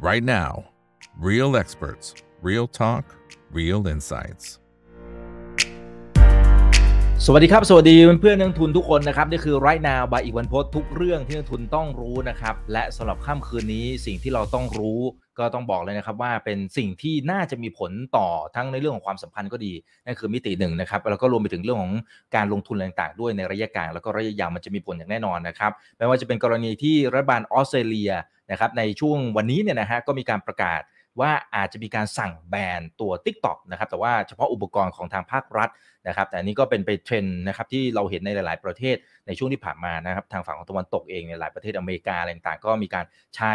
right now. Real experts, real talk, real insights. สวัสดีครับ สวัสดีเพื่อนนักทุนทุกคนนะครับ นี่คือ right now by อีกวันโพสทุกเรื่องที่นักทุนต้องรู้นะครับ และสำหรับค่ำคืนนี้สิ่งที่เราต้องรู้ ก็ต้องบอกเลยนะครับว่าเป็นสิ่งที่น่าจะมีผลต่อทั้งในเรื่องของความสัมพันธ์ก็ดีนั่นคือมิติหนึ่งนะครับแล้วก็รวมไปถึงเรื่องของการลงทุนต่างๆ ด้วยในระยะกลางแล้วก็ระยะยาวมันจะมีผลอย่างแน่นอนนะครับไม่ว่าจะเป็นกรณีที่รัฐบาลออสเตรเลียนะครับในช่วงวันนี้เนี่ยนะฮะก็มีการประกาศว่าอาจจะมีการสั่งแบนตัว TikTok นะครับแต่ว่าเฉพาะอุปกรณ์ของทางภาครัฐนะครับแต่นี้ก็เป็นไปเทรนด์นะครับที่เราเห็นในหลาย ๆ ประเทศในช่วงที่ผ่านมานะครับทางฝั่งของตะวันตกเองในหลายประเทศอเมริกาอะไรต่างๆก็มีการใช้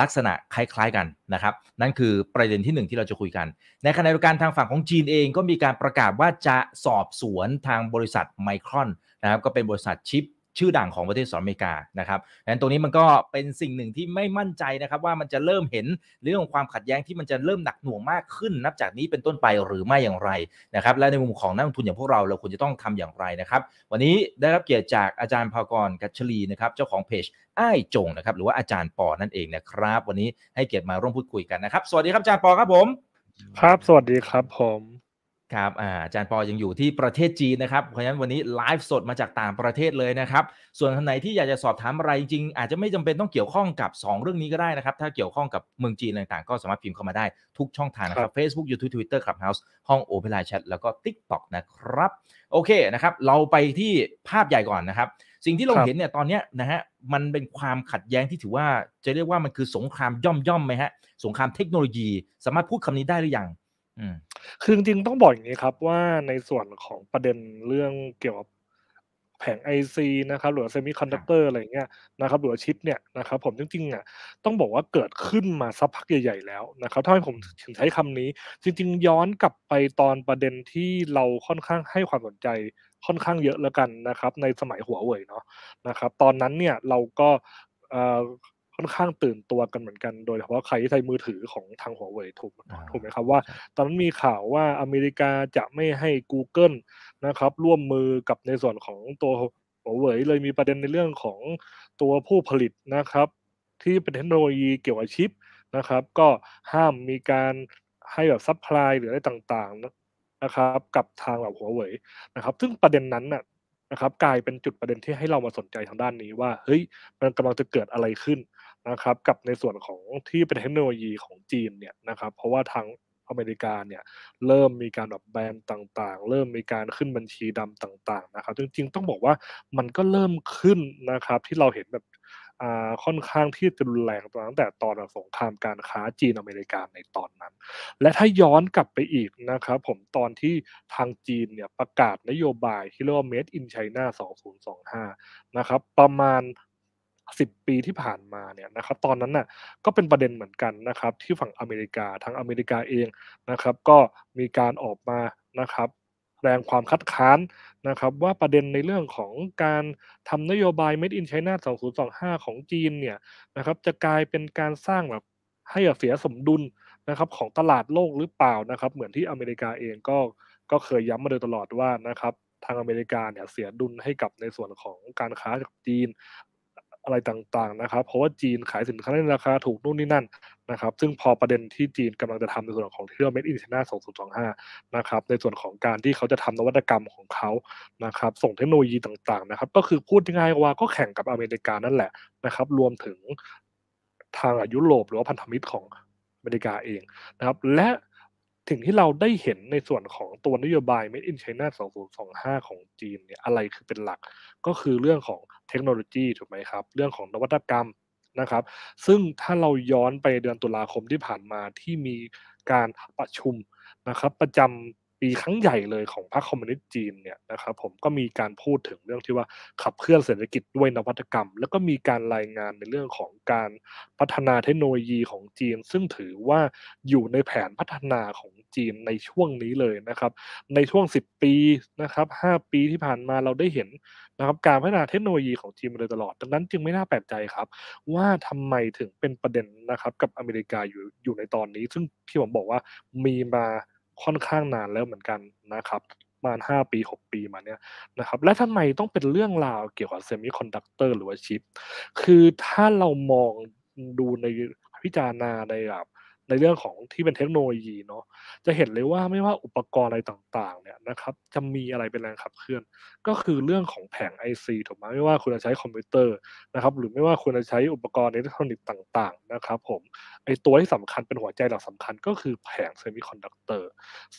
ลักษณะคล้ายๆกันนะครับ นั่นคือประเด็นที่หนึ่งที่เราจะคุยกัน ในขณะเดียวกันทางฝั่งของจีนเองก็มีการประกาศว่าจะสอบสวนทางบริษัทไมครอนนะครับก็เป็นบริษัทชิป ชื่อดังของประเทศสหรัฐอเมริกานะครับดังนั้นตรงนี้มันก็เป็นสิ่งหนึ่งที่ไม่มั่นใจนะครับว่ามันจะเริ่มเห็นเรื่องของความขัดแย้งที่มันจะเริ่มหนักหน่วงมากขึ้น นับจากนี้เป็นต้นไปหรือไม่อย่างไรนะครับและในมุมของนักลงทุนอย่างพวกเราเราควรจะต้องทำอย่างไรนะครับวันนี้ได้รับเกียรติจากอาจารย์ภากรกัชลีนะครับเจ้าของเพจอ้ายจงนะครับหรือว่าอาจารย์ปอนั่นเองนะครับ วันนี้ให้เกียรติมาร่วมพูดคุยกันนะครับ สวัสดีครับอาจารย์ปอครับผม ครับ สวัสดีครับผม ครับอาอาจารย์ปอยังอยู่ที่ประเทศจีนนะครับ เพราะฉะนั้นวันนี้ไลฟ์สดมาจากต่างประเทศเลยนะครับ ส่วนท่านไหนที่อยากจะสอบถามอะไรจริงๆอาจจะไม่จำเป็นต้องเกี่ยวข้องกับ 2 เรื่องนี้ก็ได้นะครับ ถ้าเกี่ยวข้องกับเมืองจีนต่างๆ ก็สามารถพิมพ์เข้ามาได้ทุกช่องทางนะครับ Facebook YouTube Twitter Clubhouse ห้อง Open Line Chat แล้วก็ TikTok นะครับ โอเคนะครับ เราไปที่ภาพใหญ่ก่อนนะครับ สิ่งที่เราครับเห็นเนี่ยตอนเนี้ยนะฮะมันเป็นความขัดแย้งที่ถือว่าจะเรียกว่ามันคือสงครามย่อมๆไหมฮะสงครามเทคโนโลยี สามารถพูดคำนี้ได้หรือยัง อืม คือจริงๆต้องบอกอย่างนี้ครับว่าในส่วนของประเด็นเรื่องเกี่ยวกับแผง IC นะครับหรือเซมิคอนดักเตอร์อะไรอย่างเงี้ยนะครับหรือว่าชิปเนี่ยนะครับผมจริงๆอะต้องบอกว่าเกิดขึ้นมาสักพักใหญ่ๆแล้วนะครับถ้าให้ผมถึงใช้คำนี้ จริง ๆ ย้อนกลับไปตอนประเด็นที่เราค่อนข้างให้ความสนใจค่อนข้างเยอะแล้วกันนะครับ ในสมัยหัวเว่ยเนาะนะครับ ตอนนั้นเนี่ยเราก็เอ่อ ค่อนข้างตื่นตัวกันเหมือนกัน โดยเฉพาะใครที่ใช้มือถือของทางหัวเว่ยถูกอ่าถูกไหมครับว่า ตอนนั้นมีข่าวว่าอเมริกาจะไม่ให้ Google นะครับ ร่วมมือกับในส่วนของตัวหัวเว่ยเลยมีประเด็นในเรื่องของตัวผู้ผลิตนะครับ ที่เป็นเทคโนโลยีเกี่ยวกับชิปนะครับ ก็ห้ามมีการให้แบบ supply หรืออะไรต่างๆนะนะครับ กับทางแบบหัวเว่ยนะครับ ซึ่งประเด็นนั้นน่ะนะครับกลายเป็นจุดประเด็นที่ให้เรามาสนใจทางด้านนี้ว่าเฮ้ยมันกำลังจะเกิดอะไรขึ้น นะครับ กับในส่วนของที่เป็นเทคโนโลยีของจีนเนี่ยนะครับ เพราะว่าทางอเมริกาเนี่ยเริ่มมีการแบบแบนต่างๆ เริ่มมีการขึ้นบัญชีดำต่าง ๆ นะครับ จริงๆ ต้องบอกว่ามันก็เริ่มขึ้นนะครับ ที่เราเห็นแบบค่อนข้างที่จะรุนแรงตั้งแต่ตอนสงครามการค้าจีนอเมริกาในตอนนั้น และถ้าย้อนกลับไปอีกนะครับผมตอนที่ทางจีนเนี่ยประกาศนโยบายที่เรียกว่า Made in China 2025 นะครับประมาณ 10 ปีที่ผ่านมาเนี่ยนะครับตอนนั้นน่ะก็เป็นประเด็นเหมือนกันนะครับที่ฝั่งอเมริกาทางอเมริกาเองนะครับ ก็มีการออกมานะครับแสดงความคัดค้านนะครับว่าประเด็นในเรื่องของการทำนโยบาย Made in China 2025 ของจีนเนี่ยนะครับจะกลายเป็นการสร้างแบบให้เสียสมดุลนะครับของตลาดโลกหรือเปล่านะครับ เหมือนที่อเมริกาเองก็ก็เคยย้ำมาโดยตลอดว่านะครับทางอเมริกาเนี่ยเสียดุลให้กับในส่วนของการค้ากับจีน อะไรต่างๆนะครับ เพราะว่าจีนขายสินค้าในราคาถูกนู่นนี่นั่นนะครับ ซึ่งพอประเด็นที่จีนกำลังจะทำในส่วนของที่เรียกว่า Made in China 2025 นะครับ ในส่วนของการที่เขาจะทำนวัตกรรมของเขานะครับ ส่งเทคโนโลยีต่างๆนะครับ ก็คือพูดง่ายๆว่าก็แข่งกับอเมริกานั่นแหละนะครับ รวมถึงทางยุโรปหรือว่าพันธมิตรของอเมริกาเองนะครับ และถึงที่เราได้เห็นในส่วนของตัวนโยบาย Made in China 2025 ของจีนเนี่ยอะไรคือเป็นหลักก็คือเรื่องของ เทคโนโลยีถูกไหมครับ เรื่องของนวัตกรรมนะครับ ซึ่งถ้าเราย้อนไปเดือนตุลาคมที่ผ่านมาที่มีการประชุมนะครับ ประจำ ปีครั้งใหญ่เลยของพรรคคอมมิวนิสต์จีนเนี่ยนะครับผมก็มีการพูดถึงเรื่องที่ว่าขับเคลื่อนเศรษฐกิจด้วยนวัตกรรม แล้วก็มีการรายงานในเรื่องของการพัฒนาเทคโนโลยีของจีน ซึ่งถือว่าอยู่ในแผนพัฒนาของจีนในช่วงนี้เลยนะครับ ในช่วง 10 ปีนะครับ5ปีที่ผ่านมาเราได้เห็นนะครับการพัฒนาเทคโนโลยีของจีนมาโดยตลอด ดังนั้นจึงไม่น่าแปลกใจครับ ว่าทำไมถึงเป็นประเด็นนะครับกับอเมริกาอยู่อยู่ในตอนนี้ ซึ่งที่ผมบอกว่ามีมา ค่อนข้างนานแล้วเหมือนกันนะครับประมาณ 5 ปี 6 ปีมาเนี่ยนะครับและทำไมต้องเป็นเรื่องราวเกี่ยวกับเซมิคอนดักเตอร์หรือว่าชิป คือถ้าเรามองดูในพิจารณาในแบบ ในเรื่องของที่เป็นเทคโนโลยีเนาะจะเห็นเลยว่าไม่ว่าอุปกรณ์อะไรต่างๆ เนี่ยนะครับ จะมีอะไรเป็นแรงขับเคลื่อน ก็คือเรื่องของแผง IC ถูกไหมไม่ว่าคุณจะใช้คอมพิวเตอร์นะครับ หรือไม่ว่าคุณจะใช้อุปกรณ์อิเล็กทรอนิกส์ต่าง ๆ นะครับผมไอตัวที่สำคัญเป็นหัวใจหลักสำคัญก็คือแผงเซมิคอนดักเตอร์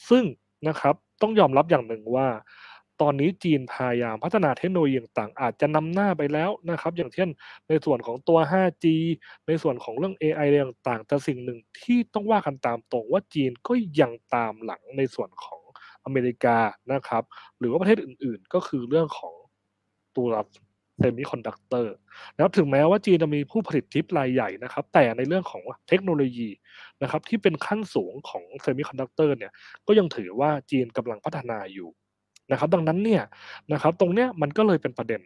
ซึ่งนะครับต้องยอมรับอย่างหนึ่งว่า ตอนนี้จีนพยายามพัฒนาเทคโนโลยีต่างๆอาจจะนำหน้าไปแล้วนะครับ อย่างเช่น ในส่วนของตัว 5G ในส่วนของเรื่อง AI อะไรต่างๆ แต่สิ่งหนึ่งที่ต้องว่ากันตามตรงว่าจีนก็ยังตามหลังในส่วนของอเมริกานะครับ หรือว่าประเทศอื่นๆ ก็คือเรื่องของตัวเซมิคอนดักเตอร์นะครับถึงแม้ว่าจีนจะมีผู้ผลิตชิปรายใหญ่นะครับ แต่ในเรื่องของเทคโนโลยีนะครับ ที่เป็นขั้นสูงของเซมิคอนดักเตอร์เนี่ยก็ยังถือว่าจีนกำลังพัฒนาอยู่ นะครับ ดังนั้นเนี่ยนะครับ ตรงเนี้ยมันก็เลยเป็นประเด็น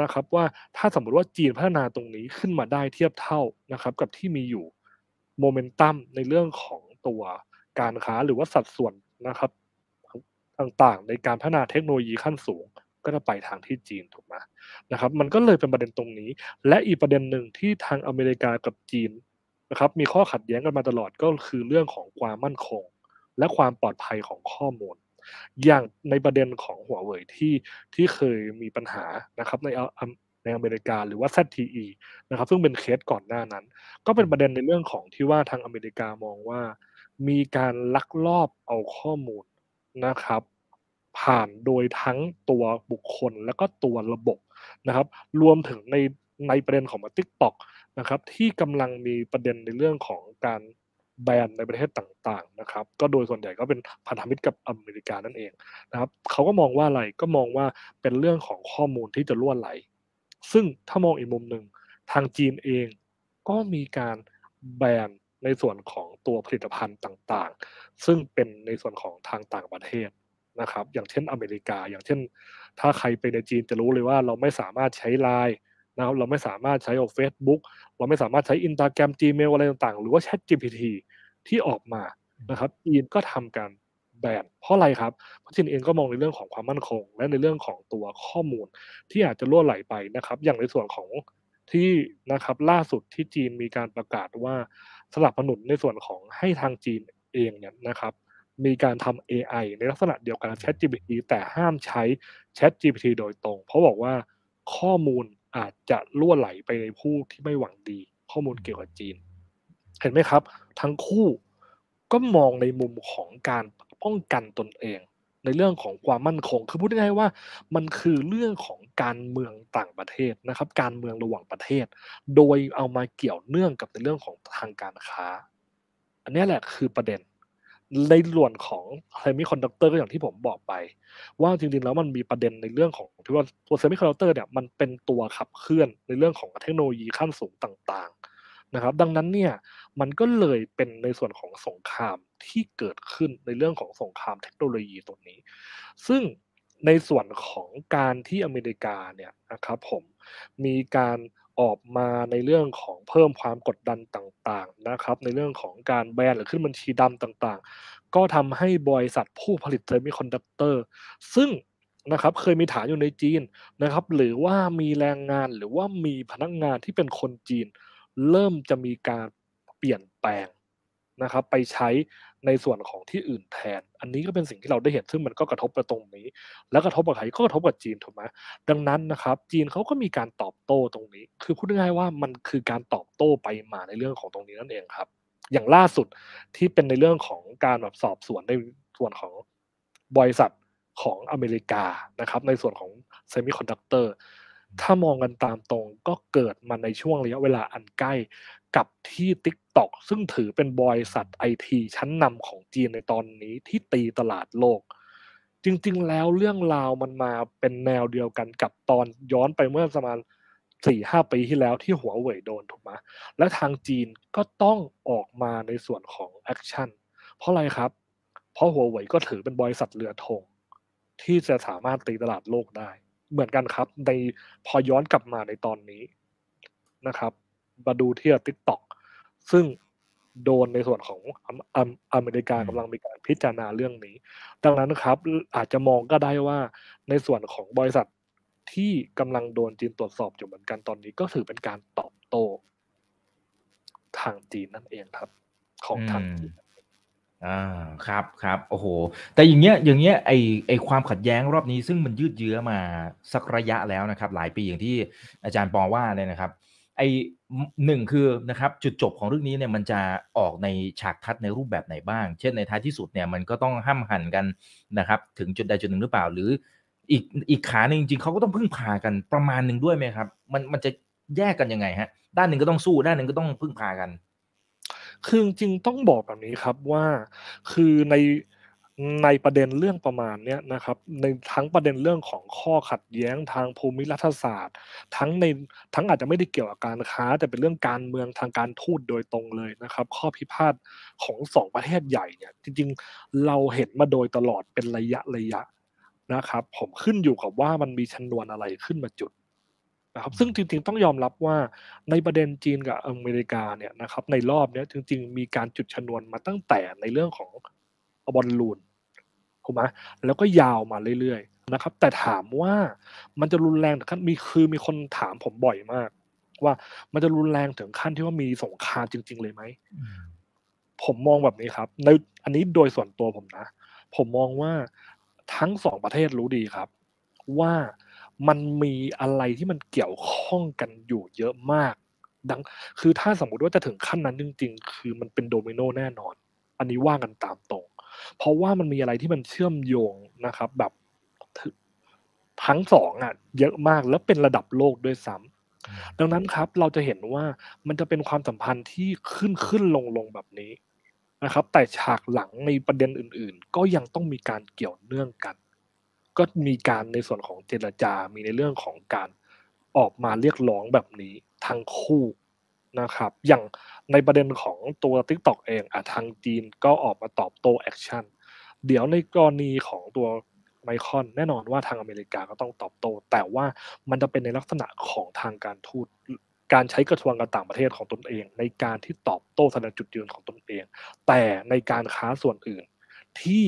นะครับ ว่าถ้าสมมติว่าจีนพัฒนาตรงนี้ขึ้นมาได้เทียบเท่านะครับ กับที่มีอยู่โมเมนตัมในเรื่องของตัวการค้าหรือว่าสัดส่วนนะครับ ต่างๆ ในการพัฒนาเทคโนโลยีขั้นสูงก็จะไปทางที่จีนถูกไหมนะครับ มันก็เลยเป็นประเด็นตรงนี้ และอีกประเด็นหนึ่งที่ทางอเมริกากับจีนนะครับ มีข้อขัดแย้งกันมาตลอดก็คือเรื่องของความมั่นคง และความปลอดภัยของข้อมูล อย่างในประเด็นของหัวเว่ยที่ที่เคยมีปัญหานะครับในในอเมริกาหรือว่า ZTE นะครับซึ่งเป็นเคสก่อนหน้านั้น ก็เป็นประเด็นในเรื่องของที่ว่าทางอเมริกามองว่า มีการลักลอบเอาข้อมูลนะครับ ผ่านโดยทั้งตัวบุคคลและก็ตัวระบบนะครับ รวมถึงในในประเด็นของมา TikTok นะครับที่กำลังมีประเด็นในเรื่องของการ แบนในประเทศต่างๆนะครับ ก็โดยส่วนใหญ่ก็เป็นพันธมิตรกับอเมริกานั่นเองนะครับเขาก็มองว่าอะไรก็มองว่าเป็นเรื่องของข้อมูลที่จะล่วนไหล ซึ่งถ้ามองอีกมุมหนึ่งทางจีนเองก็มีการแบนในส่วนของตัวผลิตภัณฑ์ต่างๆ ซึ่งเป็นในส่วนของทางต่างประเทศนะครับ อย่างเช่นอเมริกา อย่างเช่น ถ้าใครไปในจีนจะรู้เลยว่าเราไม่สามารถใช้ไลน์ นะครับเราไม่สามารถใช้ออกเฟซบุ๊กเราไม่สามารถใช้อินสตาแกรม Gmail อะไรต่างๆ หรือว่า Chat GPT ที่ออกมานะครับจีนก็ทำการแบนเพราะอะไรครับเพราะจีนเองก็มองในเรื่องของความมั่นคง และในเรื่องของตัวข้อมูลที่อาจจะล่วไหลไปนะครับ อย่างในส่วนของที่นะครับล่าสุดที่จีนมีการประกาศว่าสนับสนุนในส่วนของให้ทางจีนเองเนี่ยนะครับ มีการทำ AI ในลักษณะเดียวกัน Chat GPT แต่ห้ามใช้ Chat GPT โดยตรง เพราะบอกว่าข้อมูล อาจจะล่วไหลไปในผู้ที่ไม่หวังดี ข้อมูลเกี่ยวกับจีน เห็นไหมครับ ทั้งคู่ก็มองในมุมของการป้องกันตนเอง ในเรื่องของความมั่นคง คือพูดง่ายๆว่ามันคือเรื่องของการเมืองต่างประเทศนะครับ การเมืองระหว่างประเทศ โดยเอามาเกี่ยวเนื่องกับในเรื่องของทางการค้า อันนี้แหละคือประเด็น ในส่วนของเซมิคอนดักเตอร์ก็อย่างที่ผมบอกไป ว่าจริงๆแล้วมันมีประเด็นในเรื่องของที่ว่าตัวเซมิคอนดักเตอร์เนี่ยมันเป็นตัวขับเคลื่อนในเรื่องของเทคโนโลยีขั้นสูงต่างๆนะครับ ดังนั้นเนี่ยมันก็เลยเป็นในส่วนของสงครามที่เกิดขึ้นในเรื่องของสงครามเทคโนโลยีตรงนี้ ซึ่งในส่วนของการที่อเมริกาเนี่ยนะครับผมมีการออกมาในเรื่องของเพิ่มความกดดันต่างๆ นะครับในเรื่องของการแบนหรือขึ้นบัญชีดำต่างๆ ก็ทำให้บริษัทผู้ผลิตเซมิคอนดักเตอร์ซึ่งนะครับเคยมีฐานอยู่ในจีนนะครับ หรือว่ามีแรงงานหรือว่ามีพนักงานที่เป็นคนจีน เริ่มจะมีการเปลี่ยนแปลงนะครับ ไปใช้ ในส่วนของที่อื่นแทน อันนี้ก็เป็นสิ่งที่เราได้เห็นซึ่งมันก็กระทบไปตรงนี้ แล้วกระทบกับใครก็กระทบกับจีนถูกไหมดังนั้นนะครับ จีนเขาก็มีการตอบโต้ตรงนี้ คือพูดง่ายๆว่ามันคือการตอบโต้ไปมาในเรื่องของตรงนี้นั่นเองครับ อย่างล่าสุดที่เป็นในเรื่องของการแบนสอบสวนในส่วนของบริษัทของอเมริกานะครับ ในส่วนของเซมิคอนดักเตอร์ถ้ามองกันตามตรงก็เกิดมาในช่วงระยะเวลาอันใกล้ กับที่ TikTok ซึ่งถือเป็นบริษัทไอทีชั้นนำของจีนในตอนนี้ที่ตีตลาดโลก จริงๆ แล้วเรื่องราวมันมาเป็นแนวเดียวกันกับตอนย้อนไปเมื่อประมาณสี่ห้าปีที่แล้วที่หัวเว่ยโดนถูกไหมและทางจีนก็ต้องออกมาในส่วนของ action เพราะอะไรครับ เพราะหัวเว่ยก็ถือเป็นบริษัทเรือธงที่จะสามารถตีตลาดโลกได้ เหมือนกันครับ ในพอย้อนกลับมาในตอนนี้นะครับ มาดูที่ TikTok ซึ่งโดนในส่วนของอเมริกากำลังมีการพิจารณาเรื่องนี้ ดังนั้นครับ อาจจะมองก็ได้ว่าในส่วนของบริษัทที่กำลังโดนจีนตรวจสอบอยู่เหมือนกันตอนนี้ก็ถือเป็นการตอบโต้ทางจีนนั่นเองครับ ของทางจีนอ่าครับครับโอ้โห แต่อย่างเงี้ยอย่างเงี้ยไอไอความขัดแย้งรอบนี้ซึ่งมันยืดเยื้อมาสักระยะแล้วนะครับ หลายปีอย่างที่อาจารย์ปอว่าเลยนะครับ ไอหนึ่งคือนะครับจุดจบของเรื่องนี้เนี่ยมันจะออกในฉากทัดในรูปแบบไหนบ้าง เช่นในท้ายที่สุดเนี่ยมันก็ต้องห้ามหันกันนะครับ ถึงจุดใดจุดหนึ่งหรือเปล่า หรืออีกอีกขาหนึ่งจริงๆเขาก็ต้องพึ่งพากันประมาณหนึ่งด้วยไหมครับ มันมันจะแยกกันยังไงฮะ ด้านหนึ่งก็ต้องสู้ด้านหนึ่งก็ต้องพึ่งพากัน คือจริงต้องบอกแบบนี้ครับว่า คือใน ในประเด็นเรื่องประมาณนี้นะครับในทั้งประเด็นเรื่องของข้อขัดแย้งทางภูมิรัฐศาสตร์ ทั้งในทั้งอาจจะไม่ได้เกี่ยวกับการค้า แต่เป็นเรื่องการเมืองทางการทูตโดยตรงเลยนะครับ ข้อพิพาทของสองประเทศใหญ่เนี่ยจริงๆ เราเห็นมาโดยตลอดเป็นระยะระยะนะครับ ผมขึ้นอยู่กับว่ามันมีชนวนอะไรขึ้นมาจุดนะครับซึ่งจริงๆต้องยอมรับว่าในประเด็นจีนกับอเมริกาเนี่ยนะครับในรอบนี้จริง ๆ มีการจุดชนวนมาตั้งแต่ในเรื่องของบอลลูน ถูกไหมแล้วก็ยาวมาเรื่อยๆนะครับ แต่ถามว่ามันจะรุนแรงถึงขั้นมีคือมีคนถามผมบ่อยมาก ว่ามันจะรุนแรงถึงขั้นที่ว่ามีสงครามจริง ๆ เลยไหมผมมองแบบนี้ครับในอันนี้โดยส่วนตัวผมนะ ผมมองว่าทั้งสองประเทศรู้ดีครับ ว่ามันมีอะไรที่มันเกี่ยวข้องกันอยู่เยอะมาก ดัง คือถ้าสมมติว่าจะถึงขั้นนั้นจริง ๆ คือมันเป็นโดมิโนแน่นอน อันนี้ว่ากันตามตรง เพราะว่ามันมีอะไรที่มันเชื่อมโยงนะครับ แบบถึทั้งสองอะเยอะมากแล้วเป็นระดับโลกด้วยซ้ำดังนั้นครับเราจะเห็นว่ามันจะเป็นความสัมพันธ์ที่ขึ้นขึ้นลงลงแบบนี้นะครับ แต่ฉากหลังในประเด็นอื่น ๆ ก็ยังต้องมีการเกี่ยวเนื่องกัน ก็มีการในส่วนของเจรจา มีในเรื่องของการออกมาเรียกร้องแบบนี้ทั้งคู่ นะครับ อย่างในประเด็นของตัว TikTok เองอะทางจีนก็ออกมาตอบโต้ action เดี๋ยวในกรณีของตัวไมครอนแน่นอนว่าทางอเมริกาก็ต้องตอบโต้แต่ว่ามันจะเป็นในลักษณะของทางการทูตการใช้กระทรวงการต่างประเทศของตนเอง ในการที่ตอบโต้แสดงจุดยืนของตนเอง แต่ในการค้าส่วนอื่นที่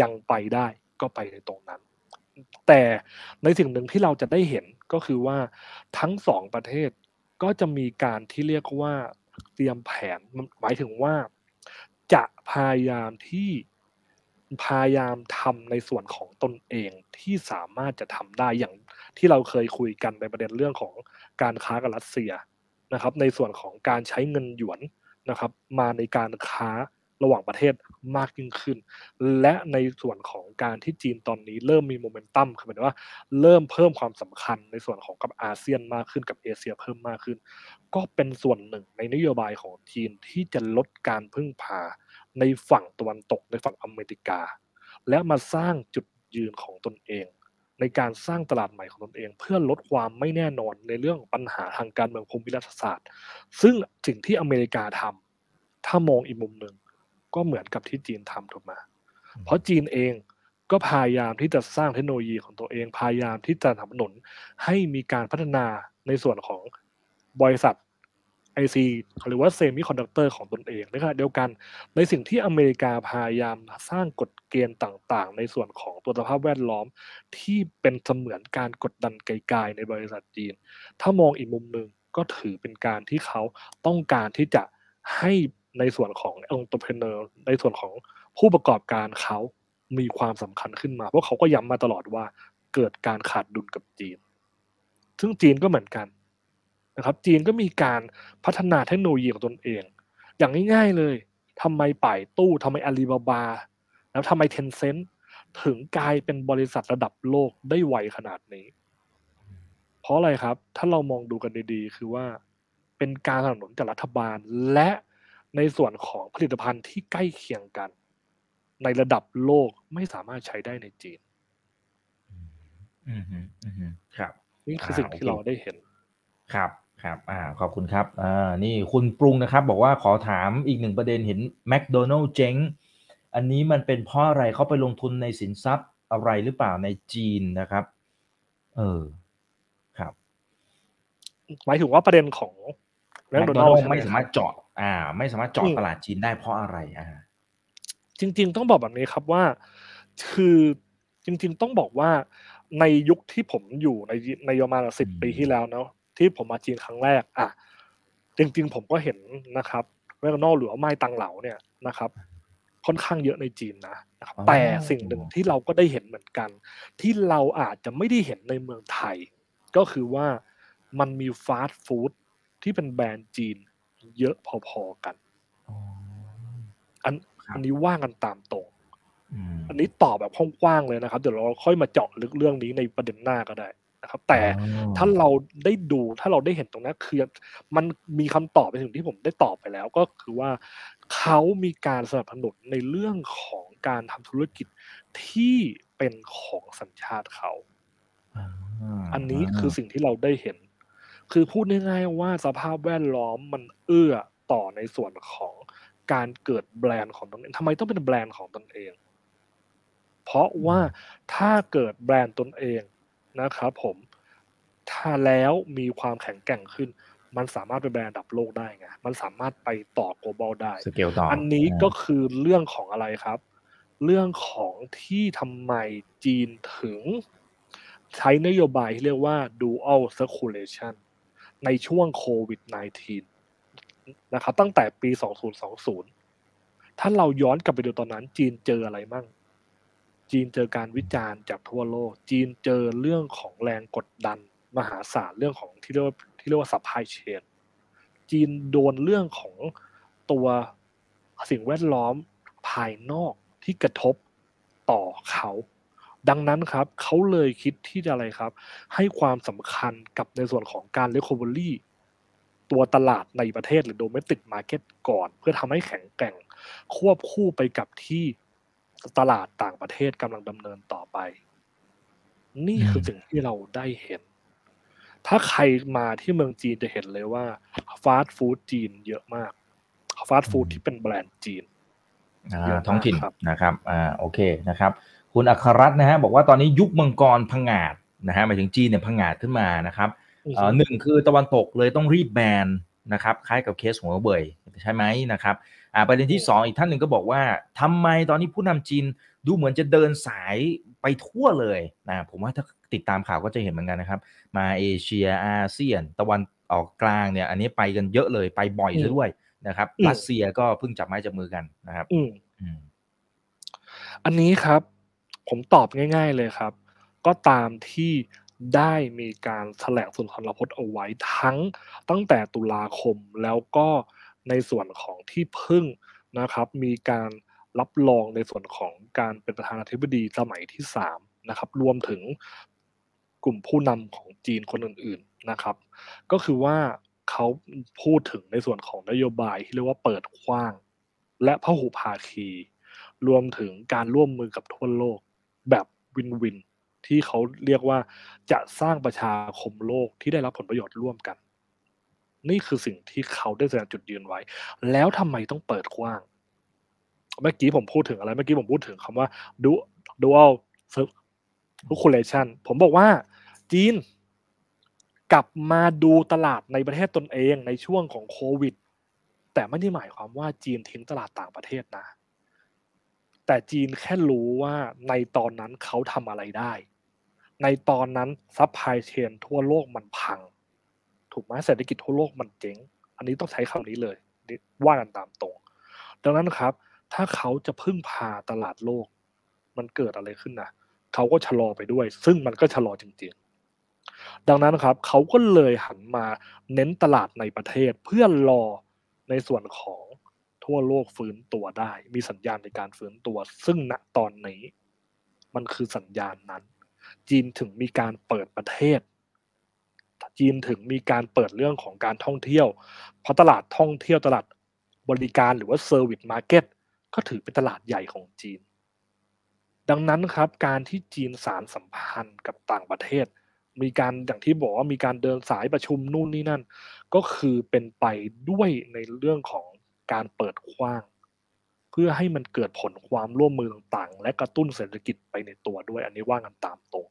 ยังไปได้ก็ไปในตรงนั้น แต่ในสิ่งหนึ่งที่เราจะได้เห็นก็คือว่าทั้งสองประเทศ ก็จะมีการที่เรียกว่าเตรียมแผนหมายถึงว่า จะพยายามที่พยายามทำในส่วนของตนเองที่สามารถจะทำได้อย่างที่เราเคยคุยกันในประเด็นเรื่องของการค้ากับรัสเซียนะครับ ในส่วนของการใช้เงินหยวนนะครับ มาในการค้า ระหว่างประเทศมากยิ่งขึ้น และในส่วนของการที่จีนตอนนี้เริ่มมีโมเมนตัมคือหมายถึงว่าเริ่มเพิ่มความสำคัญในส่วนของกับอาเซียนมากขึ้นกับเอเชียเพิ่มมากขึ้น ก็เป็นส่วนหนึ่งในนโยบายของจีนที่จะลดการพึ่งพาในฝั่งตะวันตกในฝั่งอเมริกา และมาสร้างจุดยืนของตนเอง ในการสร้างตลาดใหม่ของตนเอง เพื่อลดความไม่แน่นอนในเรื่องปัญหาทางการเมืองภูมิรัฐศาสตร์ ซึ่งสิ่งที่อเมริกาทำถ้ามองอีกมุมหนึ่ง ก็เหมือนกับที่จีนทำถูกไหมเพราะจีนเองก็พยายามที่จะสร้างเทคโนโลยีของตัวเอง พยายามที่จะสนับสนุนให้มีการพัฒนาในส่วนของบริษัท IC หรือว่าเซมิคอนดักเตอร์ของตนเองในขณะเดียวกัน ในสิ่งที่อเมริกาพยายามสร้างกฎเกณฑ์ต่างๆ ในส่วนของตัวสภาพแวดล้อมที่เป็นเสมือนการกดดันกลายๆในบริษัทจีน ถ้ามองอีกมุมหนึ่งก็ถือเป็นการที่เขาต้องการที่จะให้ ในส่วนของ entrepreneur ในส่วนของผู้ประกอบการเขามีความสำคัญขึ้นมา เพราะเขาก็ย้ำมาตลอดว่าเกิดการขาดดุลกับจีน ซึ่งจีนก็เหมือนกันนะครับ จีนก็มีการพัฒนาเทคโนโลยีของตนเอง อย่างง่ายๆเลยทำไมไป่ตู้ทำไมอาลีบาบา แล้วทำไมเทนเซ็นต์ถึงกลายเป็นบริษัทระดับโลกได้ไวขนาดนี้ เพราะอะไรครับ ถ้าเรามองดูกันดีๆ คือว่าเป็นการสนับสนุนจากรัฐบาลและ ในส่วนของผลิตภัณฑ์ที่ใกล้เคียงกัน ในระดับโลกไม่สามารถใช้ได้ในจีนอืมฮึอืมฮึครับ นี่คืออ่าสิ่งที่โอเคเราได้เห็น ครับครับอ่าขอบคุณครับอ่านี่คุณปรุงนะครับ บอกว่าขอถามอีกหนึ่งประเด็นเห็นแมคโดนัล s เจ๊งอันนี้มันเป็นเพราะอะไรเขาไปลงทุนในสินทรัพย์อะไรหรือเปล่าในจีนนะครับ เออครับ หมายถึงว่าประเด็นของแมคโด McDonald's นัลใช่หไม่สามารถคบเจาะ อ่า ไม่สามารถเจาะอืมตลาดจีนได้เพราะอะไรอ่าจริง ๆ ต้องบอกแบบนี้ครับว่า คือจริง ๆ ต้องบอกว่าในยุคที่ผมอยู่ในในประมาณสิบปีที่แล้วเนาะที่ผมมาจีนครั้งแรก อะจริง ๆ ผมก็เห็นนะครับแมคโดนัลหรือว่าไม้ตังเหลาเนี่ยนะครับ ค่อนข้างเยอะในจีนนะนะครับอ๋อแต่สิ่งหนึ่งที่เราก็ได้เห็นเหมือนกัน ที่เราอาจจะไม่ได้เห็นในเมืองไทย ก็คือว่ามันมีฟาสต์ฟู้ดที่เป็นแบรนด์จีน เยอะพอๆกันอ๋ออันครับอันนี้ว่ากันตามตรงอืมอันนี้ตอบแบบกว้างๆเลยนะครับ เดี๋ยวเราค่อยมาเจาะลึกเรื่องนี้ในประเด็นหน้าก็ได้นะครับ แต่อ๋อถ้าเราได้ดูถ้าเราได้เห็นตรงนี้คือมันมีคำตอบในสิ่งที่ผมได้ตอบไปแล้ว ก็คือว่าเขามีการสนับสนุนในเรื่องของการทำธุรกิจที่เป็นของสัญชาติเขา อันนี้คือสิ่งที่เราได้เห็น คือพูดง่ายๆว่าสภาพแวดล้อมมันเอื้อต่อในส่วนของการเกิดแบรนด์ของตนเองทำไมต้องเป็นแบรนด์ของตนเอง เพราะว่าถ้าเกิดแบรนด์ตนเองนะครับผมถ้าแล้วมีความแข็งแกร่งขึ้น มันสามารถเป็นแบรนด์ระดับโลกได้ไงมันสามารถไปต่อ global ได้สเกลต่ออัอันนี้ก็คือเรื่องของอะไรครับ เรื่องของที่ทำไมจีนถึงใช้นโยบายที่เรียกว่า dual circulation ในช่วงโควิด -19 นะครับ ตั้งแต่ปี 2020 ถ้าเราย้อนกลับไปดูตอนนั้น จีนเจออะไรมั่ง จีนเจอการวิจารณ์จากทั่วโลก จีนเจอเรื่องของแรงกดดันมหาศาลเรื่องของที่เรียกว่าที่เรียกว่า supply chain จีนโดนเรื่องของตัวสิ่งแวดล้อมภายนอกที่กระทบต่อเขา ดังนั้นครับเขาเลยคิดที่จะอะไรครับ ให้ความสำคัญกับในส่วนของการ recovery ตัวตลาดในประเทศหรือ domestic market ก่อน เพื่อทำให้แข็งแกร่ง ควบคู่ไปกับที่ตลาดต่างประเทศกำลังดำเนินต่อไป นี่คือสิ่งที่เราได้เห็น ถ้าใครมาที่เมืองจีนจะเห็นเลยว่าฟาสต์ฟู้ดจีนเยอะมากฟาสต์ฟู้ดที่เป็นแบรนด์จีนอ่าเยอะมากท้องถิ่นครับนะครับอ่าโอเคนะครับ คุณอัครรัตน์นะฮะบอกว่าตอนนี้ยุคมังกรพังงาดนะฮะหมายถึงจีนเนี่ยพังงาดขึ้นมานะครับเอ่อหนึ่งคือตะวันตกเลยต้องรีบแบนนะครับคล้ายกับเคสของหัวเว่ยใช่ไหมนะครับอ่าประเด็นที่สองอีกท่านหนึ่งก็บอกว่าทำไมตอนนี้ผู้นำจีนดูเหมือนจะเดินสายไปทั่วเลยนะผมว่าถ้าติดตามข่าวก็จะเห็นเหมือนกันนะครับ มาเอเชียอาเซียน ตะวันออกกลางเนี่ย อันนี้ไปกันเยอะเลยไปบ่อยซะด้วยนะครับอืมรัสเซียก็เพิ่งจับไม้จับมือกันนะครับอืมอืมอันนี้ครับ ผมตอบง่าย ๆเลยครับ ก็ตามที่ได้มีการแถลงสุนทรพจน์เอาไว้ทั้งตั้งแต่ตุลาคมแล้วก็ในส่วนของที่พึ่งนะครับ มีการรับรองในส่วนของการเป็นประธานาธิบดีสมัยที่สามนะครับรวมถึงกลุ่มผู้นำของจีนคนอื่นๆนะครับ ก็คือว่าเขาพูดถึงในส่วนของนโยบายที่เรียกว่าเปิดกว้าง และพหุภาคี รวมถึงการร่วมมือกับทั่วโลก แบบวินวินที่เขาเรียกว่าจะสร้างประชาคมโลกที่ได้รับผลประโยชน์ร่วมกัน นี่คือสิ่งที่เขาได้แสดงจุดยืนไว้ แล้วทำไมต้องเปิดกว้าง เมื่อกี้ผมพูดถึงอะไร เมื่อกี้ผมพูดถึงคำว่า du- dual circulation ผมบอกว่าจีนกลับมาดูตลาดในประเทศตนเองในช่วงของโควิด แต่ไม่ได้หมายความว่าจีนทิ้งตลาดต่างประเทศนะ แต่จีนแค่รู้ว่าในตอนนั้นเขาทำอะไรได้ ในตอนนั้น supply chain ทั่วโลกมันพัง ถูกไหมเศรษฐกิจทั่วโลกมันเจ๊ง อันนี้ต้องใช้คำนี้เลยว่ากันตามตรง ดังนั้นครับ ถ้าเขาจะพึ่งพาตลาดโลก มันเกิดอะไรขึ้นนะเขาก็ชะลอไปด้วย ซึ่งมันก็ชะลอจริงๆ ดังนั้นครับเขาก็เลยหันมาเน้นตลาดในประเทศเพื่อรอในส่วนของ ทั่วโลกฟื้นตัวได้ มีสัญญาณในการฟื้นตัว ซึ่งณตอนนี้ มันคือสัญญาณนั้น จีนถึงมีการเปิดประเทศ จีนถึงมีการเปิดเรื่องของการท่องเที่ยว เพราะตลาดท่องเที่ยวตลาดบริการหรือว่า service market ก็ถือเป็นตลาดใหญ่ของจีน ดังนั้นครับการที่จีนสานสัมพันธ์กับต่างประเทศ มีการอย่างที่บอกว่ามีการเดินสายประชุมนู่นนี่นั่น ก็คือเป็นไปด้วยในเรื่องของ การเปิดกว้าง เพื่อให้มันเกิดผลความร่วมมือต่างๆ และกระตุ้นเศรษฐกิจไปในตัวด้วย อันนี้ว่ากันตามตรง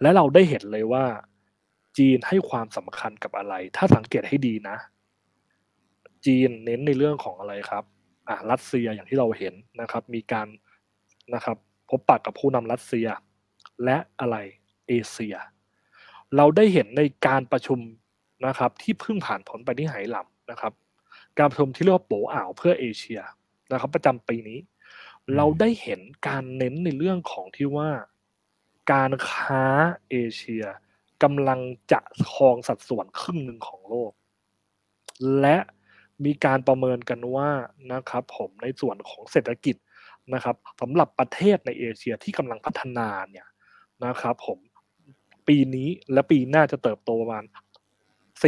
และเราได้เห็นเลยว่า จีนให้ความสำคัญกับอะไร ถ้าสังเกตให้ดีนะ จีนเน้นในเรื่องของอะไรครับอ่ารัสเซียอย่างที่เราเห็นนะครับ มีการนะครับ พบปะกับผู้นำรัสเซีย และอะไรเอเชีย เราได้เห็นในการประชุมนะครับ ที่เพิ่งผ่านผลไปที่ไหหลำนะครับ การประชุมที่เรียกว่าโปอ่าวเพื่อเอเชียนะครับประจำปีนี้ เราได้เห็นการเน้นในเรื่องของที่ว่า การค้าเอเชียกำลังจะครองสัดส่วนครึ่งหนึ่งของโลก และมีการประเมินกันว่านะครับผมในส่วนของเศรษฐกิจนะครับสำหรับประเทศในเอเชียที่กำลังพัฒนาเนี่ยนะครับผมปีนี้และปีหน้าจะเติบโตประมาณ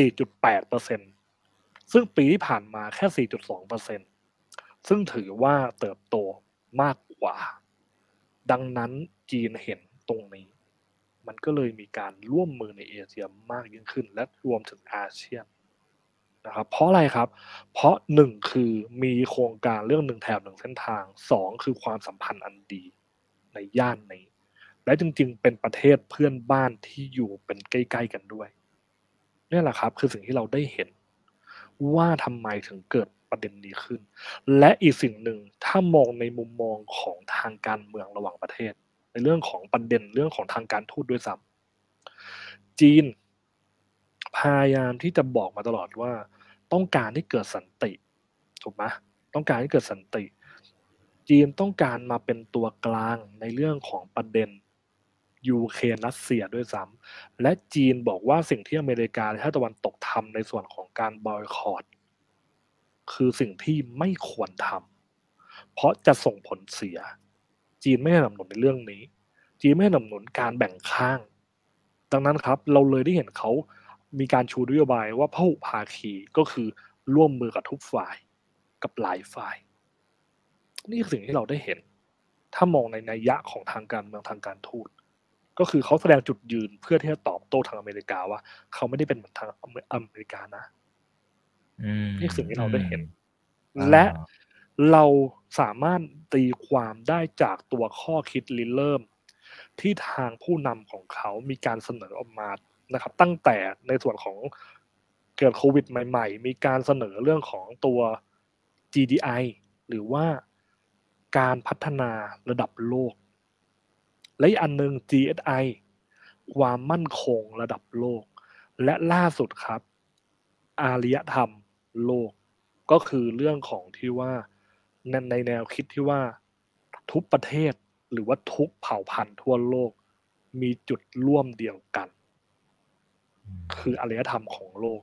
4.8เปอร์เซ็น ซึ่งปีที่ผ่านมาแค่ 4.2เปอร์เซ็นซึ่งถือว่าเติบโตมากกว่า ดังนั้นจีนเห็นตรงนี้ มันก็เลยมีการร่วมมือในเอเชียมากยิ่งขึ้น และรวมถึงอาเซียนนะครับเพราะอะไรครับ เพราะหนึ่งคือมีโครงการเรื่องหนึ่งแถบหนึ่งเส้นทางสองคือความสัมพันธ์อันดีในย่านนี้ และจริงๆ เป็นประเทศเพื่อนบ้านที่อยู่เป็นใกล้ ๆ กันด้วยนี่แหละครับ คือสิ่งที่เราได้เห็น ว่าทำไมถึงเกิดประเด็นนี้ขึ้น และอีกสิ่งหนึ่งถ้ามองในมุมมองของทางการเมืองระหว่างประเทศ ในเรื่องของประเด็นเรื่องของทางการทูตด้วยซ้ำจีน พยายามที่จะบอกมาตลอดว่า ต้องการให้เกิดสันติถูกไหมต้องการให้เกิดสันติ จีนต้องการมาเป็นตัวกลางในเรื่องของประเด็น ยูเครนรัสเซียด้วยซ้ำและจีนบอกว่าสิ่งที่อเมริกาและชาติตะวันตกทำในส่วนของการบอยคอรดคือสิ่งที่ไม่ควรทำเพราะจะส่งผลเสีย จีนไม่สนับสนุนในเรื่องนี้ จีนไม่สนับสนุนการแบ่งข้าง ดังนั้นครับเราเลยได้เห็นเขามีการชูนโยบายว่าพหุภาคีก็คือร่วมมือกับทุกฝ่ายกับหลายฝ่าย นี่คือสิ่งที่เราได้เห็น ถ้ามองในนัยยะของทางการเมืองทางการทูต ก็คือเขาแสดงจุดยืนเพื่อที่จะตอบโต้ทางอเมริกาว่าเขาไม่ได้เป็นเหมือนทางอเมริกานะนี่สิ่งที่เราได้เห็น และเราสามารถตีความได้จากตัวข้อคิดริเริ่ม ที่ทางผู้นำของเขามีการเสนอออกมานะครับ ตั้งแต่ในส่วนของเกิดโควิดใหม่ ๆ มีการเสนอเรื่องของตัว GDI หรือว่าการพัฒนาระดับโลก และอีกอันหนึ่ง GSI ความมั่นคงระดับโลก และล่าสุดครับ อารยธรรมโลก ก็คือเรื่องของที่ว่าในในแนวคิดที่ว่าทุกประเทศหรือว่าทุกเผ่าพันธุ์ทั่วโลก มีจุดร่วมเดียวกัน คืออารยธรรมของโลก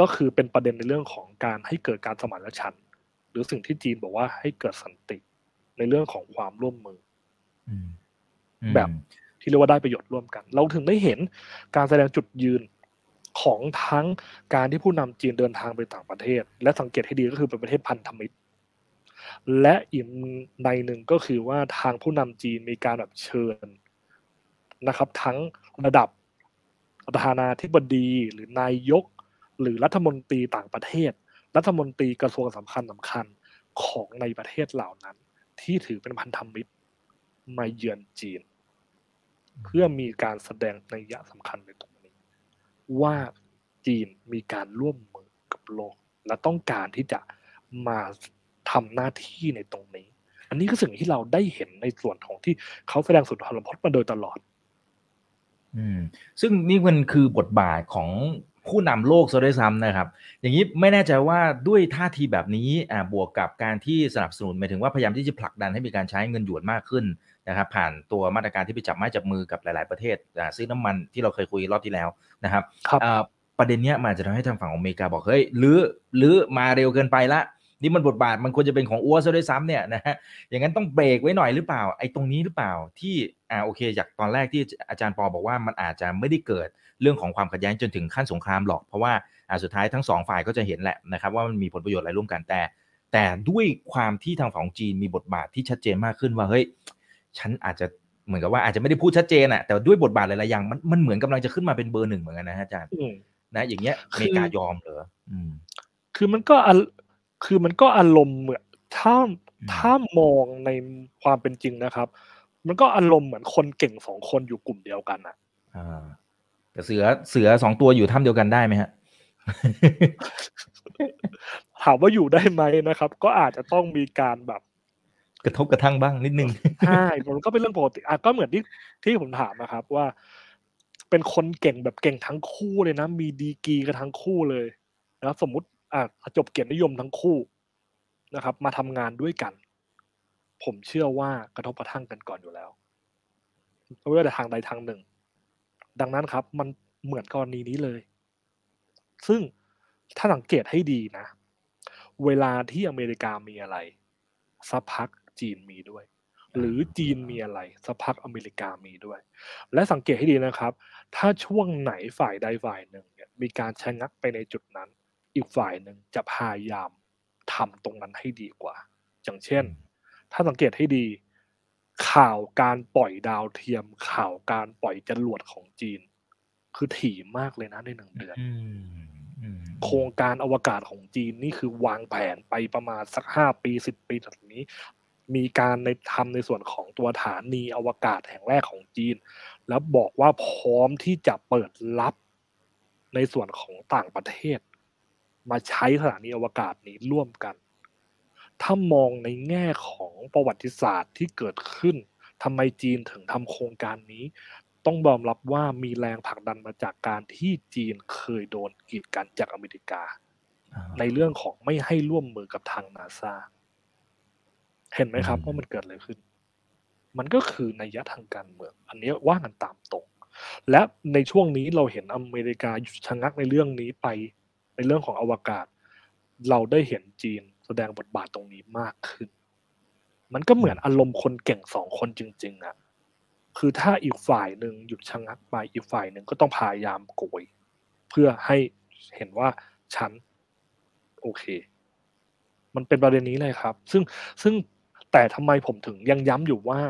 ก็คือเป็นประเด็นในเรื่องของการให้เกิดการสมานฉันท์หรือสิ่งที่จีนบอกว่าให้เกิดสันติในเรื่องของความร่วมมือ แบบที่เรียกว่าได้ประโยชน์ร่วมกัน เราถึงได้เห็นการแสดงจุดยืนของทั้งการที่ผู้นำจีนเดินทางไปต่างประเทศ และสังเกตให้ดีก็คือเป็นประเทศพันธมิตร และอีกในหนึ่งก็คือว่าทางผู้นำจีนมีการแบบเชิญนะครับ ทั้งระดับประธานาธิบดีหรือนายก หรือรัฐมนตรีต่างประเทศ รัฐมนตรีกระทรวงสำคัญสำคัญของในประเทศเหล่านั้น ที่ถือเป็นพันธมิตร มาเยือนจีน เพื่อมีการแสดงในยะสำคัญในตรงนี้ ว่าจีนมีการร่วมมือกับโลก และต้องการที่จะมาทำหน้าที่ในตรงนี้ อันนี้คือสิ่งที่เราได้เห็นในส่วนของที่เขาแสดงสุดทรพจน์มาโดยตลอด อืม ซึ่งนี่มันคือบทบาทของผู้นำโลกซะด้วยซ้ำนะครับ อย่างนี้ไม่แน่ใจว่าด้วยท่าทีแบบนี้อ่าบวกกับการที่สนับสนุนหมายถึงว่าพยายามที่จะผลักดันให้มีการใช้เงินหยวนมากขึ้นนะครับผ่านตัวมาตรการที่ไปจับไม้จับมือกับหลาย ๆประเทศซื้อน้ำมันที่เราเคยคุยรอบที่แล้วนะครับครับประเด็นเนี้ยมันจะทำให้ทางฝั่งอเมริกาบอกเฮ้ยหรือหรือมาเร็วเกินไปละนี่มันบทบาทมันควรจะเป็นของอ้วซะด้วยซ้ำเนี่ยนะฮะอย่างนั้นต้องเบรกไว้หน่อยหรือเปล่าไอ้ตรงนี้หรือเปล่าที่อ่าโอเคจากตอนแรกที่อาจารย์ปอบอกว่ามันอาจจะไม่ได้เกิด เรื่องของความขัดแย้งจนถึงขั้นสงครามหรอก เพราะว่าอ่าสุดท้ายทั้งสองฝ่ายก็จะเห็นแหละนะครับว่ามันมีผลประโยชน์อะไรร่วมกันแต่ แต่ด้วยความที่ทางฝั่งจีนมีบทบาทที่ชัดเจนมากขึ้นว่าเฮ้ยฉันอาจจะเหมือนกับว่าอาจจะไม่ได้พูดชัดเจนอะแต่ด้วยบทบาทหลายๆอย่างมันมันเหมือนกำลังจะขึ้นมาเป็นเบอร์หนึ่งเหมือนกันนะอาจารย์นะ อย่างเงี้ยอเมริกายอมเหรออืมคือมันก็คือมันก็อารมณ์เหมือนถ้าถ้ามองในความเป็นจริงนะครับ มันก็อารมณ์เหมือนคนเก่งสองคนอยู่กลุ่มเดียวกันอะ อ่าแต่เสือเสือสองตัวอยู่ถ้ำเดียวกันได้ไหมฮะถามว่าอยู่ได้ไหมนะครับ ก็อาจจะต้องมีการแบบ กระทบกระทั่งบ้างนิดนึงใช่มันก็เป็นเรื่องปกติอะก็เหมือนที่ที่ผมถามนะครับว่า เป็นคนเก่งแบบเก่งทั้งคู่เลยนะ มีดีกรีกันทั้งคู่เลยแล้วสมมุติอะจบเกียรตินิยมทั้งคู่นะครับ มาทำงานด้วยกัน ผมเชื่อว่ากระทบกระทั่งกันก่อนอยู่แล้วไม่ว่าแต่ทางใดทางหนึ่ง ดังนั้นครับ มันเหมือนกรณีนี้เลย ซึ่งถ้าสังเกตให้ดีนะ เวลาที่อเมริกามีอะไรสักพักจีนมีด้วย หรือจีนมีอะไรสักพักอเมริกามีด้วย และสังเกตให้ดีนะครับ ถ้าช่วงไหนฝ่ายใดฝ่ายหนึ่งเนี่ยมีการชะงักไปในจุดนั้น อีกฝ่ายหนึ่งจะพยายามทำตรงนั้นให้ดีกว่า อย่างเช่น ถ้าสังเกตให้ดี ข่าวการปล่อยดาวเทียม ข่าวการปล่อยจรวดของจีน คือถี่มากเลยนะในหนึ่งเดือนอืมอืมโครงการอวกาศของจีนนี่คือวางแผนไปประมาณสักห้าปีสิบปีจากนี้ มีการในทำในส่วนของตัวฐานีอวกาศแห่งแรกของจีน แล้วบอกว่าพร้อมที่จะเปิดรับในส่วนของต่างประเทศ มาใช้สถานีอวกาศนี้ร่วมกัน ถ้ามองในแง่ของประวัติศาสตร์ที่เกิดขึ้นทำไมจีนถึงทำโครงการนี้ ต้องยอมรับว่ามีแรงผลักดันมาจากการที่จีนเคยโดนกีดกันจากอเมริกาอ่าในเรื่องของไม่ให้ร่วมมือกับทางนาซาเห็นไหมครับอืมว่ามันเกิดอะไรขึ้น มันก็คือนัยยะทางการเมือง อันนี้ว่ากันตามตรงและในช่วงนี้เราเห็นอเมริกาหยุดชะงักในเรื่องนี้ไปในเรื่องของอวกาศ เราได้เห็นจีน แสดงบทบาทตรงนี้มากขึ้น มันก็เหมือนอารมณ์คนเก่งสองคนจริง ๆอะคือถ้าอีกฝ่ายหนึ่งหยุดชะงักไปอีกฝ่ายหนึ่งก็ต้องพยายามโกย เพื่อให้เห็นว่าฉันโอเค มันเป็นประเด็นนี้เลยครับ ซึ่งซึ่งแต่ทำไมผมถึงยังย้ำอยู่ว่า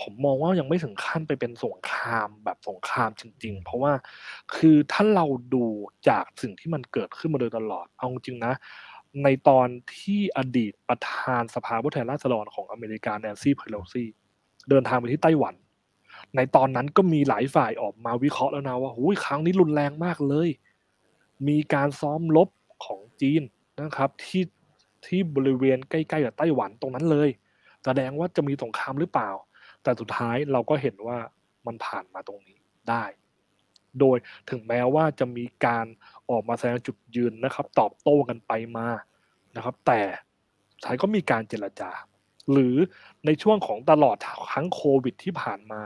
ผมมองว่ายังไม่ถึงขั้นไปเป็นสงครามแบบสงครามจริง ๆ เพราะว่าคือถ้าเราดูจากสิ่งที่มันเกิดขึ้นมาโดยตลอดเอาจริงนะ ในตอนที่อดีตประธานสภาผู้แทนราษฎรของอเมริกาแนนซี่เพโลซีเดินทางไปที่ไต้หวัน ในตอนนั้นก็มีหลายฝ่ายออกมาวิเคราะห์แล้วนะว่าหุยครั้งนี้รุนแรงมากเลย มีการซ้อมรบของจีนนะครับ ที่ที่บริเวณใกล้ๆกับไต้หวันตรงนั้นเลย แสดงว่าจะมีสงครามหรือเปล่า แต่สุดท้ายเราก็เห็นว่ามันผ่านมาตรงนี้ได้ โดยถึงแม้ว่าจะมีการ ออกมาแสดงจุดยืนนะครับ ตอบโต้กันไปมานะครับ แต่สุดท้ายก็มีการเจรจา หรือในช่วงของตลอดทั้งโควิดที่ผ่านมา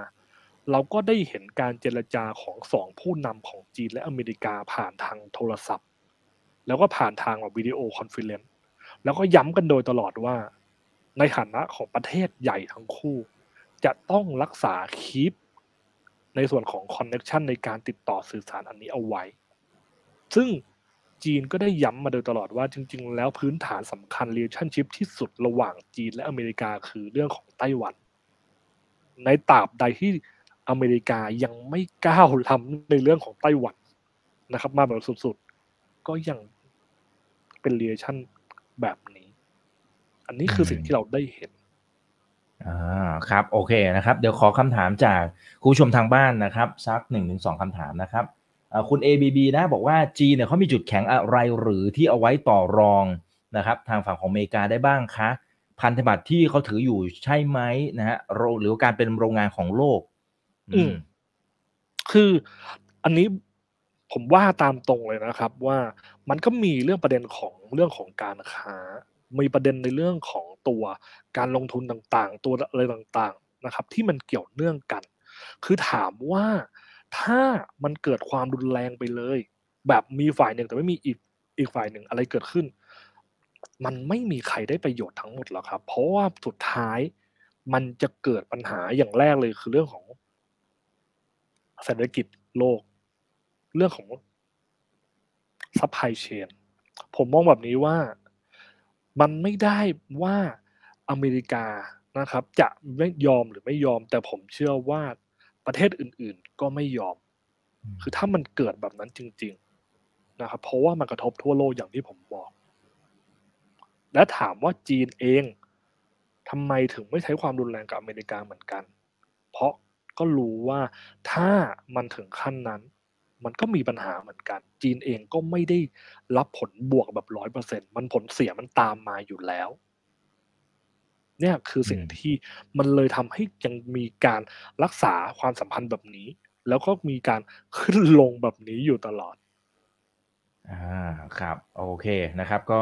เราก็ได้เห็นการเจรจาของสองผู้นำของจีนและอเมริกาผ่านทางโทรศัพท์ แล้วก็ผ่านทาง video conferenceแล้วก็ย้ำกันโดยตลอดว่า ในฐานะของประเทศใหญ่ทั้งคู่ จะต้องรักษาคีปในส่วนของคอนเน็ชันในการติดต่อสื่อสารอันนี้เอาไว้ ซึ่งจีนก็ได้ย้ำมาโดยตลอดว่าจริง ๆ แล้วพื้นฐานสำคัญ relationship ที่สุดระหว่างจีนและอเมริกาคือเรื่องของไต้หวัน ในตราบใดที่อเมริกายังไม่ก้าวล้ำในเรื่องของไต้หวันนะครับ มาแบบสุดๆ ก็ยังเป็น relation แบบนี้ อันนี้คือสิ่งที่เราได้เห็นอ่าครับ โอเคนะครับ เดี๋ยวขอคำถามจากคุณผู้ชมทางบ้านนะครับ สักหนึ่งถึงสองคำถามนะครับ คุณ ABB นะบอกว่าจีนเนี่ยเขามีจุดแข็งอะไรหรือที่เอาไว้ต่อรองนะครับทางฝั่งของอเมริกาได้บ้างคะพันธบัตรที่เขาถืออยู่ใช่ไหมนะฮะหรือการเป็นโรงงานของโลก อืม คืออันนี้ผมว่าตามตรงเลยนะครับ ว่ามันก็มีเรื่องประเด็นของเรื่องของการค้า มีประเด็นในเรื่องของตัวการลงทุนต่างๆ ตัวอะไรต่างๆนะครับ ที่มันเกี่ยวเนื่องกัน คือถามว่า ถ้ามันเกิดความรุนแรงไปเลย แบบมีฝ่ายหนึ่งแต่ไม่มีอีกอีกฝ่ายหนึ่งอะไรเกิดขึ้น มันไม่มีใครได้ประโยชน์ทั้งหมดหรอกครับ เพราะว่าสุดท้ายมันจะเกิดปัญหาอย่างแรกเลยคือเรื่องของเศรษฐกิจโลก เรื่องของ supply chain ผมมองแบบนี้ว่ามันไม่ได้ว่าอเมริกานะครับ จะไม่ยอมหรือไม่ยอม แต่ผมเชื่อว่า ประเทศอื่น ๆ ก็ไม่ยอม คือถ้ามันเกิดแบบนั้นจริง ๆ นะครับ เพราะว่ามันกระทบทั่วโลกอย่างที่ผมบอก และถามว่าจีนเองทำไมถึงไม่ใช้ความรุนแรงกับอเมริกาเหมือนกัน เพราะก็รู้ว่าถ้ามันถึงขั้นนั้น มันก็มีปัญหาเหมือนกัน จีนเองก็ไม่ได้รับผลบวกแบบร้อยเปอร์เซ็นมันผลเสียมันตามมาอยู่แล้ว เนี่ยคือสิ่งอืมที่มันเลยทำให้ยังมีการรักษาความสัมพันธ์แบบนี้ แล้วก็มีการขึ้นลงแบบนี้อยู่ตลอดอ่าครับโอเคนะครับ ก็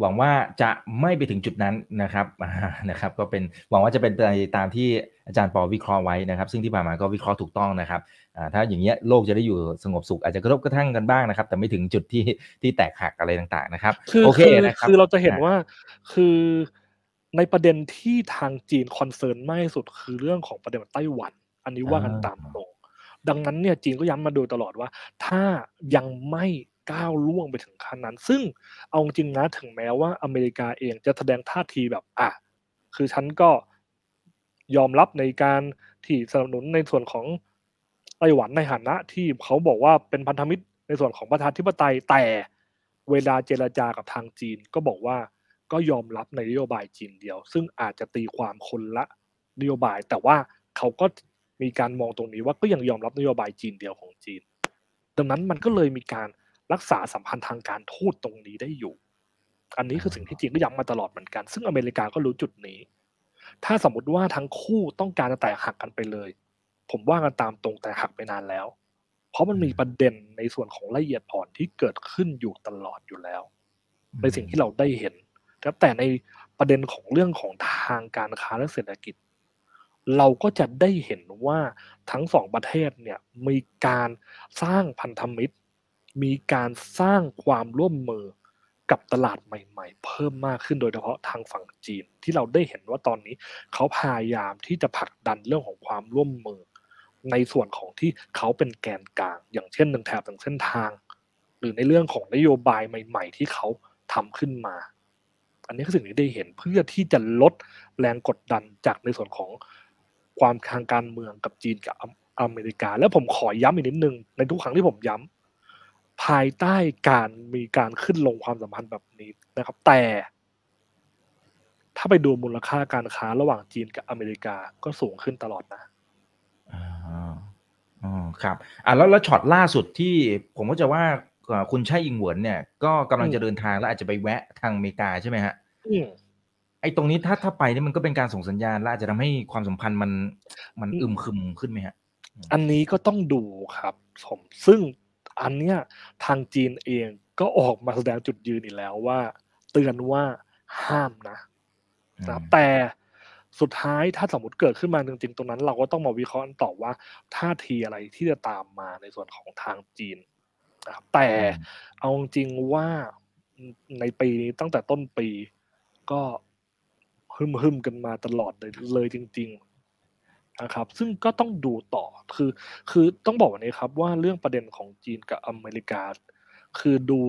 หวังว่าจะไม่ไปถึงจุดนั้นนะครับอ่านะครับ ก็เป็นหวังว่าจะเป็นไปตามที่อาจารย์ปอวิเคราะห์ไว้นะครับ ซึ่งที่ผ่านมาก็วิเคราะห์ถูกต้องนะครับอ่าถ้าอย่างเงี้ยโลกจะได้อยู่สงบสุขอาจจะกระทบกระทั่งกันบ้างนะครับ แต่ไม่ถึงจุดที่ที่แตกหักอะไรต่างๆนะครับคือโอเคคือนะครับคือเราจะเห็นอ่ว่าคือ ในประเด็นที่ทางจีนคอนเซิร์นมากที่สุดคือเรื่องของประเด็นไต้หวัน อันนี้ว่ากันตามตรงดังนั้นเนี่ยจีนก็ย้ำมาโดยตลอดว่า ถ้ายังไม่ก้าวล่วงไปถึงขั้นนั้น ซึ่งเอาจริงนะถึงแม้ว่าอเมริกาเองจะแสดงท่าทีแบบอะคือฉันก็ยอมรับในการที่สนับสนุนในส่วนของไต้หวันในฐานะที่เขาบอกว่าเป็นพันธมิตรในส่วนของประชาธิปไตยแต่เวลาเจรจากับทางจีนก็บอกว่า ก็ยอมรับในนโยบายจีนเดียว ซึ่งอาจจะตีความคนละนโยบาย แต่ว่าเขาก็มีการมองตรงนี้ว่าก็ยังยอมรับนโยบายจีนเดียวของจีน ดังนั้นมันก็เลยมีการรักษาสัมพันธ์ทางการทูตตรงนี้ได้อยู่ อันนี้คือสิ่งที่จีนก็ย้ำมาตลอดเหมือนกัน ซึ่งอเมริกาก็รู้จุดนี้ ถ้าสมมติว่าทั้งคู่ต้องการจะแตกหักกันไปเลย ผมว่ากันตามตรงแต่หักไปนานแล้ว เพราะมันมีประเด็นในส่วนของละเอียดอ่อนที่เกิดขึ้นอยู่ตลอดอยู่แล้ว ในสิ่งที่เราได้เห็น ครับแต่ในประเด็นของเรื่องของทางการค้าและเศรษฐกิจ เราก็จะได้เห็นว่าทั้งสองประเทศเนี่ยมีการสร้างพันธมิตร มีการสร้างความร่วมมือกับตลาดใหม่ ๆ เพิ่มมากขึ้นโดยเฉพาะทางฝั่งจีน ที่เราได้เห็นว่าตอนนี้เขาพยายามที่จะผลักดันเรื่องของความร่วมมือ ในส่วนของที่เขาเป็นแกนกลาง อย่างเช่นหนึ่งแถบหนึ่งเส้นทาง หรือในเรื่องของนโยบายใหม่ ๆ ที่เขาทำขึ้นมา อันนี้คือสิ่งที่ได้เห็นเพื่อที่จะลดแรงกดดันจากในส่วนของความทางการเมืองกับจีนกับอเมริกา แล้วผมขอย้ำอีกนิดนึง ในทุกครั้งที่ผมย้ำภายใต้การมีการขึ้นลงความสัมพันธ์แบบนี้นะครับ แต่ ถ้าไปดูมูลค่าการค้าระหว่างจีนกับอเมริกาก็สูงขึ้นตลอดนะอ๋อครับอ่าแล้วแล้วช็อตล่าสุดที่ผมก็จะว่า คุณไช่อิงเหวินเนี่ย ก็กำลังอืมจะเดินทางแล้วอาจจะไปแวะทางอเมริกาใช่ไหมฮะอืมไอ้ตรงนี้ถ้าถ้าไปนี่มันก็เป็นการส่งสัญญาณและอาจจะทำให้ความสัมพันธ์มันมันอืมอึมครึมขึ้นไหมฮะ อันนี้ก็ต้องดูครับผมซึ่งอันเนี้ยทางจีนเองก็ออกมาแสดงจุดยืนอีกแล้วว่า เตือนว่าห้ามนะนะครับอืมแต่สุดท้ายถ้าสมมติเกิดขึ้นมาจริงๆตรงนั้น เราก็ต้องมาวิเคราะห์กันต่อว่าท่าทีอะไรที่จะตามมาในส่วนของทางจีน นะครับแต่อืมเอาจริงๆว่าในปีนี้ตั้งแต่ต้นปีก็ฮึมฮึมๆกันมาตลอดเลยเลยจริง ๆนะครับ ซึ่งก็ต้องดูต่อคือคือต้องบอกแบบนี้ครับว่าเรื่องประเด็นของจีนกับอเมริกา คือดู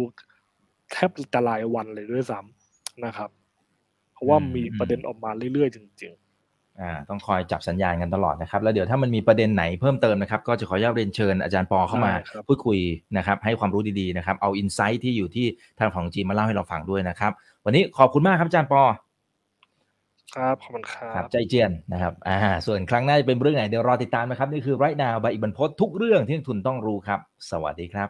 แทบจะรายวันเลยด้วยซ้ำนะครับ เพราะว่าอืมมีประเด็นออกมาเรื่อยๆ จริงอ่า ต้องคอยจับสัญญาณกันตลอดนะครับ แล้วเดี๋ยวถ้ามันมีประเด็นไหนเพิ่มเติมนะครับ ก็จะขออนุญาตเรียนเชิญอาจารย์ปอเข้ามาได้ครับพูดคุยนะครับ ให้ความรู้ดีๆนะครับ เอาอินไซต์ที่อยู่ที่ทางของจีนมาเล่าให้เราฟังด้วยนะครับ วันนี้ขอบคุณมากครับอาจารย์ปอๆครับขอบคุณครัครับบใจเจียนนะครับอ่าส่วนครั้งหน้าจะเป็นเรื่องไหนเดี๋ยวรอติดตามนะครับนี่คือไรนาวบายอิบันพศทุกเรื่องที่นักทุนต้องรู้ครับ สวัสดีครับ